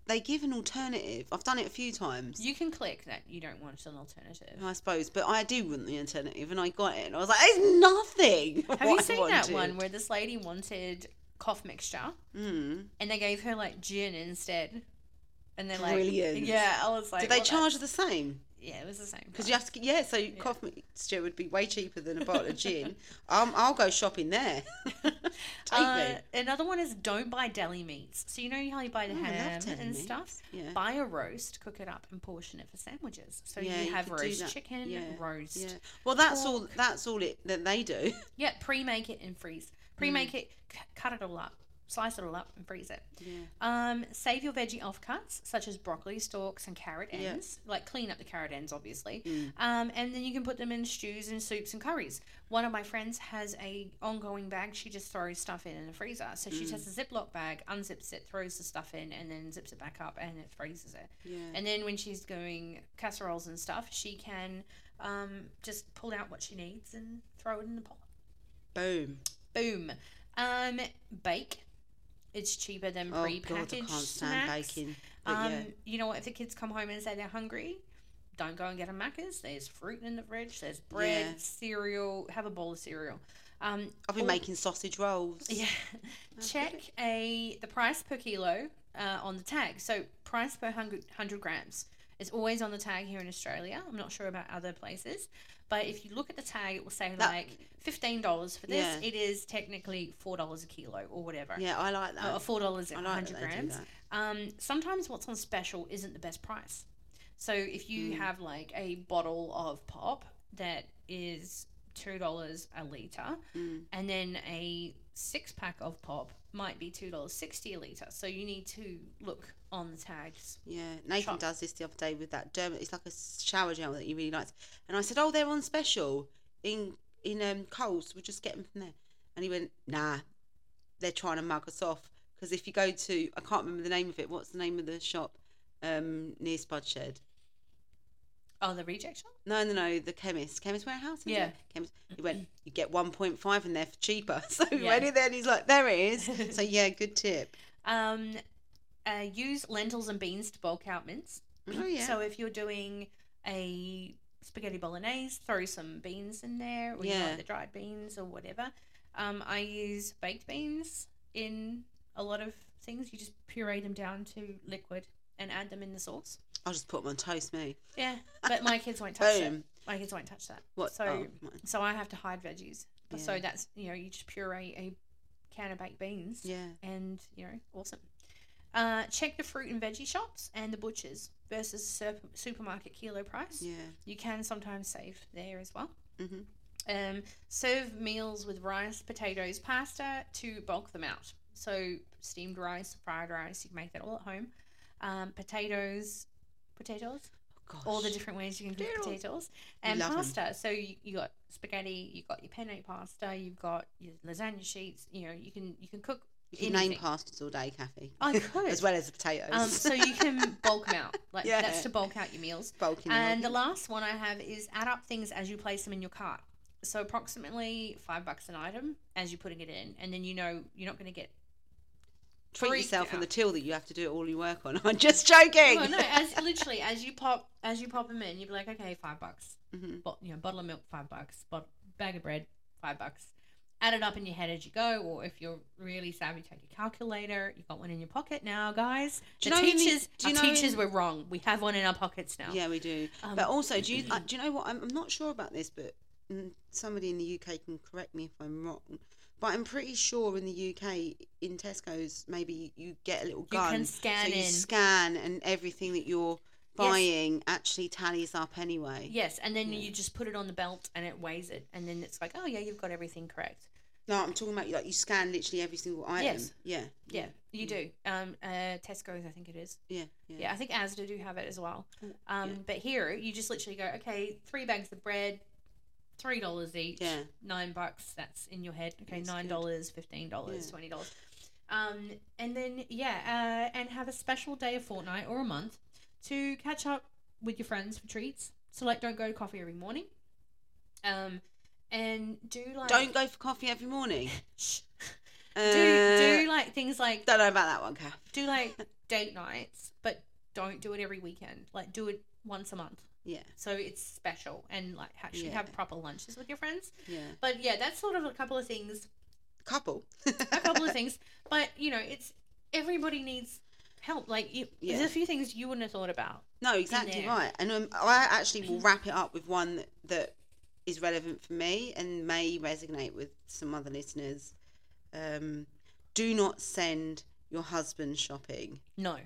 they give an alternative. I've done it a few times. You can click that you don't want an alternative. I suppose, but I do want the alternative, and I got it, and I was like, "It's nothing." Have you seen that one where this lady wanted cough mixture, Mm. and they gave her like gin instead? And they're like, Brilliant. Yeah, I was like, Did they well, charge the same? Yeah, it was the same. Because you have to, yeah. So cough mixture would be way cheaper than a bottle of gin. Um, I'll go shopping there. Take Uh, me. another one is don't buy deli meats. So you know how you buy the Oh, ham and meats. stuff. Yeah. Buy a roast, cook it up, and portion it for sandwiches. So Yeah, you have roast chicken, Yeah, roast. Yeah. Well, that's all. That's all it that they do. Yeah, pre-make it and freeze. Pre-make Mm. it, c- cut it all up, slice it all up, and freeze it. Yeah. Um, save your veggie offcuts, such as broccoli stalks and carrot Yeah. ends. Like clean up the carrot ends, obviously. Mm. Um, and then you can put them in stews and soups and curries. One of my friends has a ongoing bag. She just throws stuff in in the freezer. So she Mm. takes a Ziploc bag, unzips it, throws the stuff in, and then zips it back up, and it freezes it. Yeah. And then when she's doing casseroles and stuff, she can um, just pull out what she needs and throw it in the pot. Boom. Boom. Um, bake. It's cheaper than Oh pre-packaged God, I can't stand snacks. baking. Um, yeah. you know what? If the kids come home and say they're hungry, don't go and get a Macca's. There's fruit in the fridge. There's bread, Yeah. cereal. Have a bowl of cereal. Um, I've been all- making sausage rolls. yeah. Check a the price per kilo uh, on the tag. So price per hundred grams is always on the tag here in Australia. I'm not sure about other places, but if you look at the tag, it will say That- like fifteen dollars for this. Yeah. It is technically four dollars a kilo or whatever. Yeah, I like that. Or four dollars a like hundred that they do grams. Um, sometimes what's on special isn't the best price. So if you Mm. have like a bottle of pop that is two dollars a liter, Mm. and then a six pack of pop might be two dollars sixty a liter. So you need to look on the tags. Yeah, Nathan Shop. does this the other day with that derma. It's like a shower gel that he really likes. And I said, "Oh, they're on special in in um Coles. We'll just get them from there." And he went, "Nah, they're trying to mug us off because if you go to, I can't remember the name of it. What's the name of the shop um near Spudshed? Oh, the reject shop. No, no, no, the chemist, chemist warehouse. is it? Yeah. chemist. He went, you get one point five in there for cheaper. So he Yeah. went in there and he's like, "There it is." so yeah, good tip. Um, uh, use lentils and beans to bulk out mince. Oh yeah. So if you're doing a spaghetti bolognese, throw some beans in there, or you Yeah. like the dried beans or whatever. Um, I use baked beans in a lot of things. You just puree them down to liquid and add them in the sauce. I'll just put them on toast, me. Yeah, but my kids won't touch it. Boom. My kids won't touch that. What? So, oh, so I have to hide veggies. So that's you know you just puree a can of baked beans yeah. and you know awesome. Uh, check the fruit and veggie shops and the butchers versus sup- supermarket kilo price. Yeah. You can sometimes save there as well. Mhm. Um, serve meals with rice, potatoes, pasta to bulk them out. So steamed rice, fried rice, you can make that all at home. Um, potatoes, potatoes, Gosh. all the different ways you can cook Potatoes. and love pasta. So you, you got spaghetti, you got your penne pasta, you've got your lasagna sheets. You know you can you can cook You can name pastas all day, Cathy. I could. as well as the potatoes. Um, so you can bulk them out. Like Yeah. that's to bulk out your meals. Bulking And the last one I have is add up things as you place them in your cart. So approximately five bucks an item as you're putting it in, and then you know you're not going to get. treat yourself on the till that you have to do all your work on. I'm just joking. Well, no, as literally as you pop as you pop them in, you'd be like, okay, five bucks. Mhm. Bo- you know, bottle of milk, five bucks. Bot- bag of bread, five bucks. Add it up in your head as you go, or if you're really savvy, take a calculator. You've got one in your pocket now, guys. Do the you know in the- teachers, do you our know teachers in- were wrong. We have one in our pockets now. Yeah, we do. Um, but also, do you uh, do you know what? I'm, I'm not sure about this, but somebody in the UK can correct me if I'm wrong. But I'm pretty sure in the UK, in Tesco's, maybe you get a little gun. You gun. can scan so you in. scan, and everything that you're Yes. buying actually tallies up anyway. Yes, and then Yeah. you just put it on the belt and it weighs it, and then it's like, oh yeah, you've got everything correct. No, I'm talking about like you scan literally every single item. Yes. Yeah. Yeah, you do. Um, uh, Tesco's, I think it is. Yeah. Yeah. Yeah, I think Asda do have it as well. Mm, Um, yeah. but here you just literally go, okay, three bags of bread, three dollars each, Yeah. nine bucks. That's in your head. Okay, That's nine dollars, fifteen dollars, Yeah. twenty dollars. Um, and then yeah, uh, and have a special day, a fortnight, or a month to catch up with your friends for treats. So like, don't go to coffee every morning. Um, and do like Don't go for coffee every morning. Shh. Uh, do do like things like don't know about that one, Kath. do like date nights, but don't do it every weekend. Like do it once a month. Yeah. So it's special and like actually Yeah. have proper lunches with your friends. Yeah. But yeah, that's sort of a couple of things. Couple. A couple of things. But you know, it's everybody needs help. Like you, Yeah. there's a few things you wouldn't have thought about. No, exactly right. And um, I actually will wrap it up with one that, that is relevant for me and may resonate with some other listeners. Um, do not send your husband shopping. No.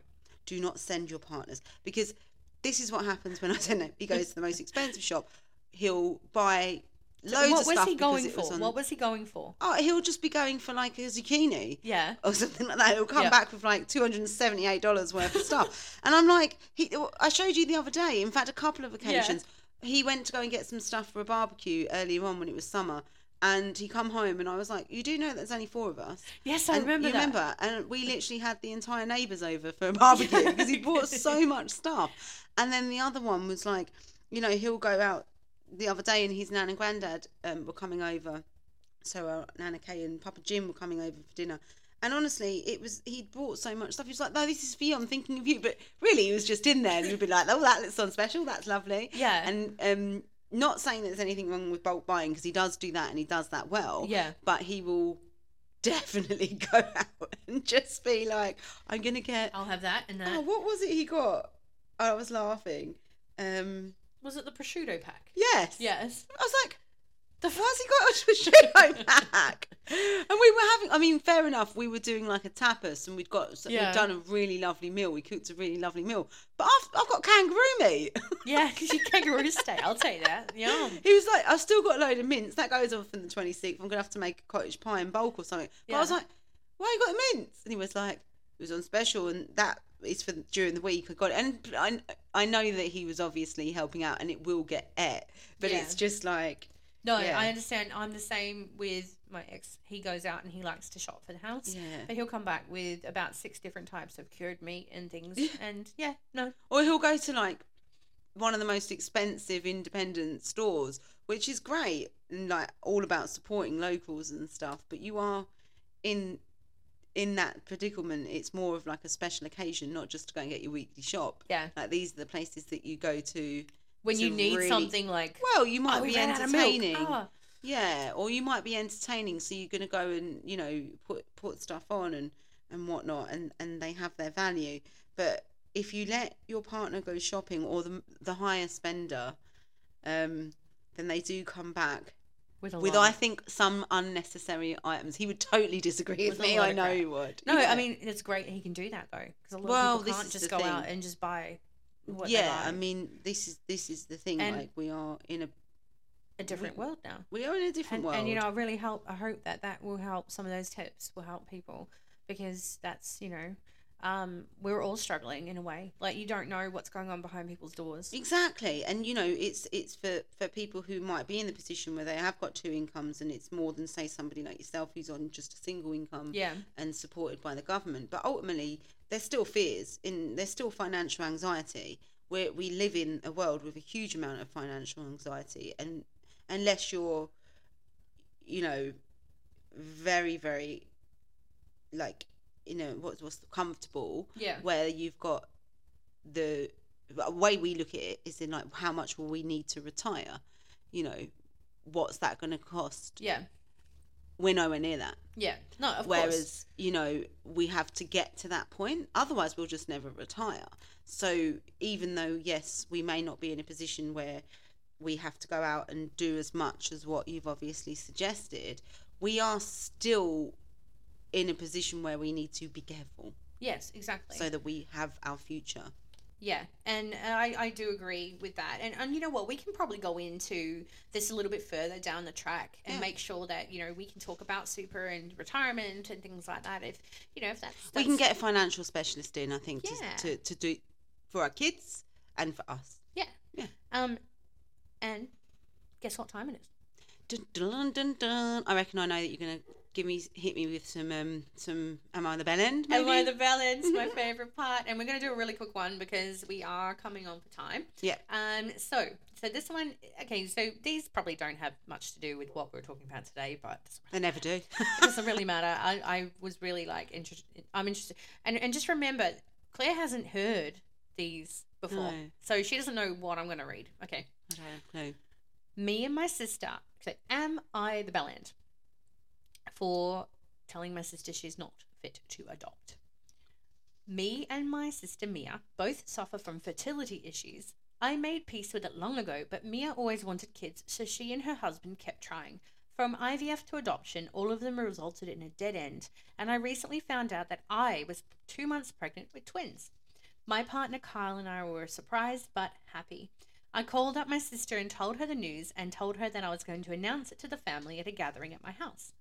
Do not send your partners because this is what happens when I don't know. He goes to the most expensive shop. He'll buy loads of what of was he going was for? on- What was he going for? Oh, he'll just be going for like a zucchini Yeah. or something like that. He'll come Yeah. back with like two hundred and seventy-eight dollars worth of stuff, and I'm like, he. I showed you the other day. In fact, a couple of occasions, he went to go and get some stuff for a barbecue earlier on when it was summer, and he come home, and I was like, you do know that there's only four of us. Yes, I and remember you that. remember, and we literally had the entire neighbours over for a barbecue because he bought so much stuff. And then the other one was like, you know, he'll go out the other day, and his nan and granddad um, were coming over. So uh, Nana Kay and Papa Jim were coming over for dinner. And honestly, it was he'd bought so much stuff. He was like, "No, this is for you. I'm thinking of you." But really, he was just in there, and you'd be like, "Oh, that looks on special. That's lovely." Yeah. And um, not saying that there's anything wrong with bulk buying because he does do that and he does that well Yeah. but he will definitely go out and just be like, I'm gonna get. I'll have that and that. Oh, what was it he got? I was laughing. Um, Was it the prosciutto pack? yes. Yes. I was like, the he got a prosciutto pack? And we were having. I mean, fair enough. We were doing like a tapas, and we'd got, yeah. we'd done a really lovely meal. We cooked a really lovely meal, but I've, I've got kangaroo meat. Yeah, because you kangaroo steak. I'll take that. Yum. He was like, I've still got a load of mince. That goes off in the 26th. I'm going to have to make a cottage pie in bulk or something. But I was like, why you got the mince? And he was like, it was on special and that is for during the week. I got it. And I, I know that he was obviously helping out and it will get ate. But Yeah. it's just like, No, Yeah. I understand. I'm the same with my ex. He goes out and he likes to shop for the house. yeah. But he'll come back with about six different types of cured meat and things. Yeah. And yeah, no. Or he'll go to like one of the most expensive independent stores, which is great and like all about supporting locals and stuff. But you are in in that predicament. It's more of like a special occasion, not just to go and get your weekly shop. Yeah. Like these are the places that you go to. When you need really- something like, Well, you might oh, be ran out of milk. entertaining. Ah. Yeah, or you might be entertaining, so you're gonna go and you know put put stuff on and and whatnot, and and they have their value. But if you let your partner go shopping or the the higher spender, um, then they do come back with with. I think some unnecessary items. He would totally disagree with, With me. I know crap. he would. No, Yeah. I mean it's great he can do that though, because a lot Well, of people can't just go out and just buy what yeah, buy. I mean this is this is the thing. And- like we are in a a different world now. we are in a different And, world. and you know, I really help. I hope that that will help. Some of those tips will help people because that's you know, um, we're all struggling in a way. Like you don't know what's going on behind people's doors. Exactly, and you know, it's it's for for people who might be in the position where they have got two incomes, and it's more than say somebody like yourself who's on just a single income Yeah. and supported by the government. But ultimately, there's still fears, in there's still financial anxiety. Where we live in a world with a huge amount of financial anxiety, and unless you're, you know, very very, like, you know, what's what's comfortable Yeah. where you've got the the way we look at it is in like how much will we need to retire you know what's that going to cost Yeah. We're nowhere near that Yeah. No, of whereas course. you know we have to get to that point otherwise we'll just never retire so even though yes we may not be in a position where we have to go out and do as much as what you've obviously suggested we are still in a position where we need to be careful Yes, exactly. so that we have our future Yeah, and I, I do agree with that. And, and you know what? We can probably go into this a little bit further down the track and Yeah. make sure that, you know, we can talk about super and retirement and things like that. If, you know, if that's. we can get a financial specialist in, I think, Yeah. to, to, to do for our kids and for us. Yeah. Yeah. Um, and guess what time it is? Dun, dun, dun, dun. I reckon I know that you're gonna give me hit me with some um some am I the bell end? And one of maybe? the ballads, my favorite part. And we're going to do a really quick one because we are coming on for time. Yeah. Um. So, so this one, okay. So these probably don't have much to do with what we're talking about today, but They never do. it doesn't really matter. I, I was really like interested. I'm interested, and and just remember, Claire hasn't heard these before, No. so she doesn't know what I'm going to read. Okay. Okay. don't have a clue. Me and my sister. So, am I the bell end for telling my sister she's not fit to adopt? Me and my sister Mia both suffer from fertility issues. I made peace with it long ago, but Mia always wanted kids, so she and her husband kept trying. From IVF to adoption, all of them resulted in a dead end, and I recently found out that I was two months pregnant with twins. My partner Kyle and I were surprised but happy. I called up my sister and told her the news and told her that I was going to announce it to the family at a gathering at my house.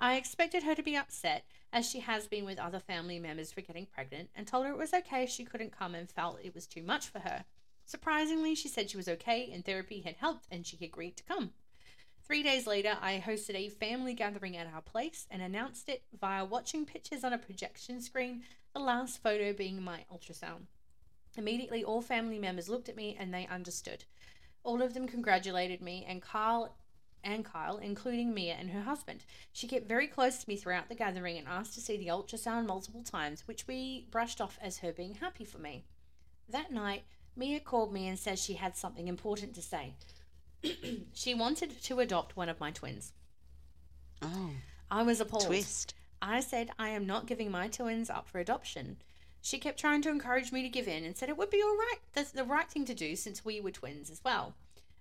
I expected her to be upset, as she has been with other family members for getting pregnant, and told her it was okay if she couldn't come and felt it was too much for her. Surprisingly, she said she was okay and therapy had helped and she agreed to come. Three days later, I hosted a family gathering at our place and announced it via watching pictures on a projection screen, the last photo being my ultrasound. Immediately, all family members looked at me and they understood. All of them congratulated me, and Carl and Kyle, including Mia and her husband. She kept very close to me throughout the gathering and asked to see the ultrasound multiple times, which we brushed off as her being happy for me. That night, Mia called me and said she had something important to say. she wanted to adopt one of my twins. Oh, I was appalled. twist. I said I am not giving my twins up for adoption. She kept trying to encourage me to give in and said it would be all right. That's the right thing to do since we were twins as well.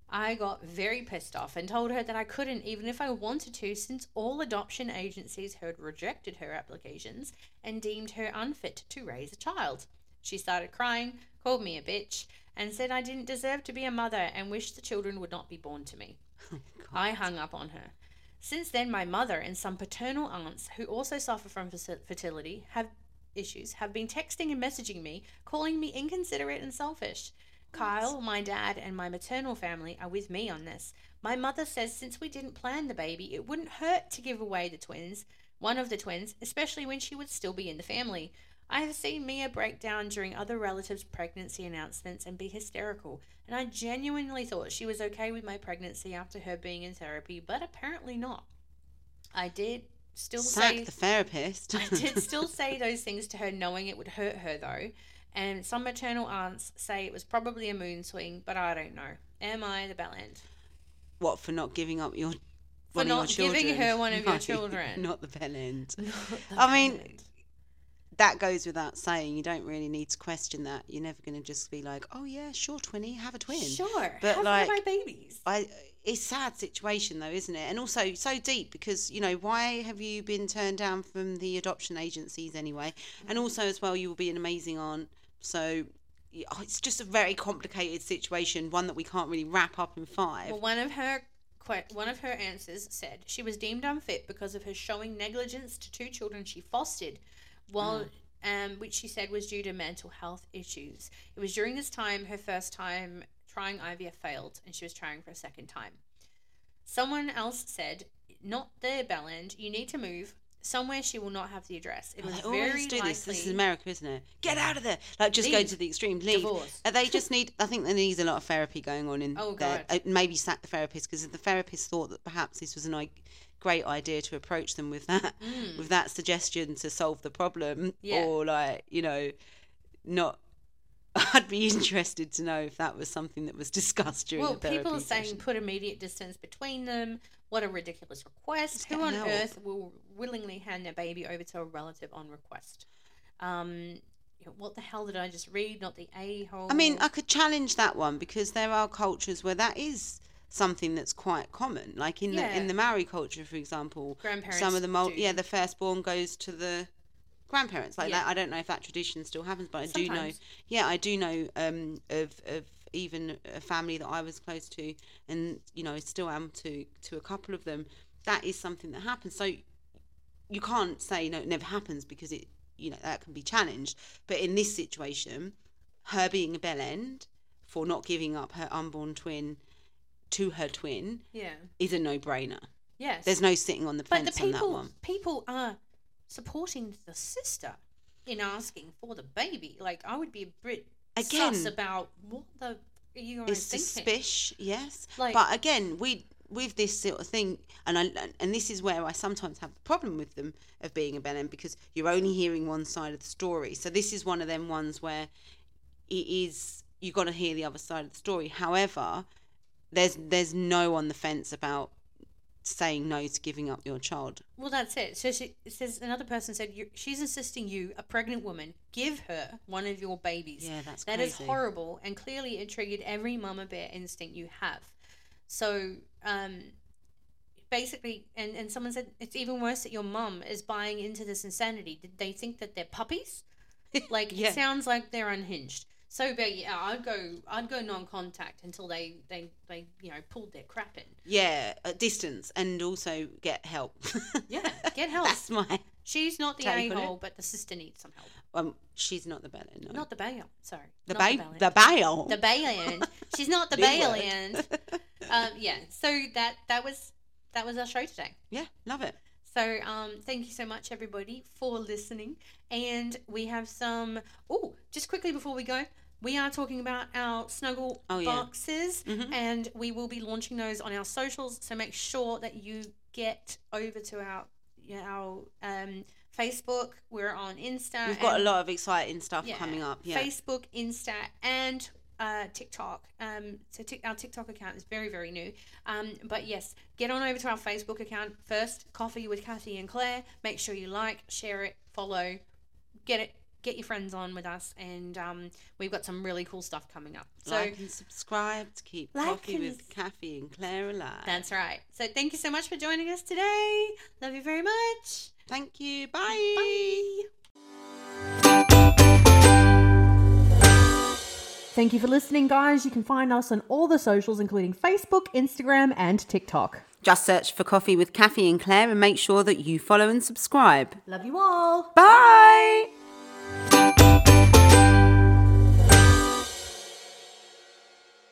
I got very pissed off and told her that I couldn't, even if I wanted to, since all adoption agencies had rejected her applications and deemed her unfit to raise a child. She started crying, called me a bitch, and said I didn't deserve to be a mother and wished the children would not be born to me. Oh, I hung up on her. Since then, my mother and some paternal aunts who also suffer from fertility have issues have been texting and messaging me, calling me inconsiderate and selfish. Kyle, my dad, and my maternal family are with me on this. My mother says since we didn't plan the baby, it wouldn't hurt to give away the twins, one of the twins, especially when she would still be in the family. I have seen Mia break down during other relatives' pregnancy announcements and be hysterical, and I genuinely thought she was okay with my pregnancy after her being in therapy, but apparently not. I did still Sack say the therapist. I did still say those things to her, knowing it would hurt her though. And some maternal aunts say it was probably a moon swing, but I don't know. Am I the bell end? what for not giving up your For not giving her one of your children. Not the bell end. The I mean, end. that goes without saying. You don't really need to question that. You're never going to just be like, "Oh yeah, sure, twinny, have a twin." sure, but have like- my babies. I it's a sad situation though, isn't it? And also so deep because you know why have you been turned down from the adoption agencies anyway? And mm. also as well, you will be an amazing aunt. So oh, it's just a very complicated situation, one that we can't really wrap up in five. Well, one of her one of her answers said she was deemed unfit because of her showing negligence to two children she fostered, while um, which she said was due to mental health issues. It was during this time her first time trying IVF failed, and she was trying for a second time. Someone else said, "Not there, Belland. You need to move." Somewhere she will not have the address. It Oh, was always very do likely. this. This is America, isn't it? Get out of there! Like just go to the extreme. Leave. Divorce. Uh, They just need. I think there needs a lot of therapy going on in Oh, there. God. Uh, maybe sack the therapist because the therapist thought that perhaps this was a great idea to approach them with that, with that suggestion to solve the problem, Mm. Yeah. or like you know, not. I'd be interested to know if that was something that was discussed during Well, the therapy people are saying put immediate distance between them. What a ridiculous request. Who on help. earth will willingly hand their baby over to a relative on request? Um, what the hell did I just read? Not the a hole. I mean, I could challenge that one because there are cultures where that is something that's quite common. Like in the in the Maori culture, for example, grandparents. some of the mul- yeah, the firstborn goes to the grandparents. Like Yeah. that, I don't know if that tradition still happens, but I do know. Yeah, I do know um, of of even a family that I was close to, and you know, still am to to a couple of them. That is something that happens. So you can't say no, it never happens because it you know that can be challenged. But in this situation, her being a bell end for not giving up her unborn twin to her twin Yeah. is a no brainer. Yes. There's no sitting on the but the fence on that one. people are supporting the sister in asking for the baby. Like I would be a bit Again, sus about what the are you thinking? suspicious, yes. Like- but again, we with this sort of thing, and I and this is where I sometimes have the problem with them of being a bellend because you're only hearing one side of the story. So this is one of them ones where it is you got to hear the other side of the story. However, there's there's no on the fence about saying no to giving up your child. Well, that's it. So she says another person said she's insisting you, a pregnant woman, give her one of your babies. Yeah, that's That is crazy. horrible, and clearly it triggered every mama bear instinct you have. So, um, basically, and and someone said it's even worse that your mum is buying into this insanity. Did they think that they're puppies? Like Yeah. it sounds like they're unhinged. So, but yeah, I'd go, I'd go non-contact until they, they, they, you know, pulled their crap in. Yeah, at distance and also get help. Yeah, get help. That's my. She's not the a hole, but the sister needs some help. Um, she's not the bellend. No. Not the bail. Sorry. the bail. The bail. the bail. She's not the bail Um, yeah. So that that was that was our show today. yeah, love it. So um, thank you so much everybody for listening, and we have some. Oh, just quickly before we go. We are talking about our snuggle Oh, yeah. boxes, Mhm. and we will be launching those on our socials. So make sure that you get over to our yeah, our um, Facebook. We're on Insta. We've got a lot of exciting stuff yeah, coming up. Yeah. Facebook, Insta, and uh, TikTok. Um, so tic our TikTok account is very, very new. Um, but yes, get on over to our Facebook account first. Coffee with Cathy and Claire. Make sure you like, share it, follow, get it, get your friends on with us, and um, we've got some really cool stuff coming up. So like and subscribe to keep Like coffee and with Cathy and Claire alive. that's right. So thank you so much for joining us today. Love you very much. Thank you. Bye. Bye. Thank you for listening, guys. You can find us on all the socials, including Facebook, Instagram, and TikTok. Just search for Coffee with Cathy and Claire and make sure that you follow and subscribe. Love you all. Bye.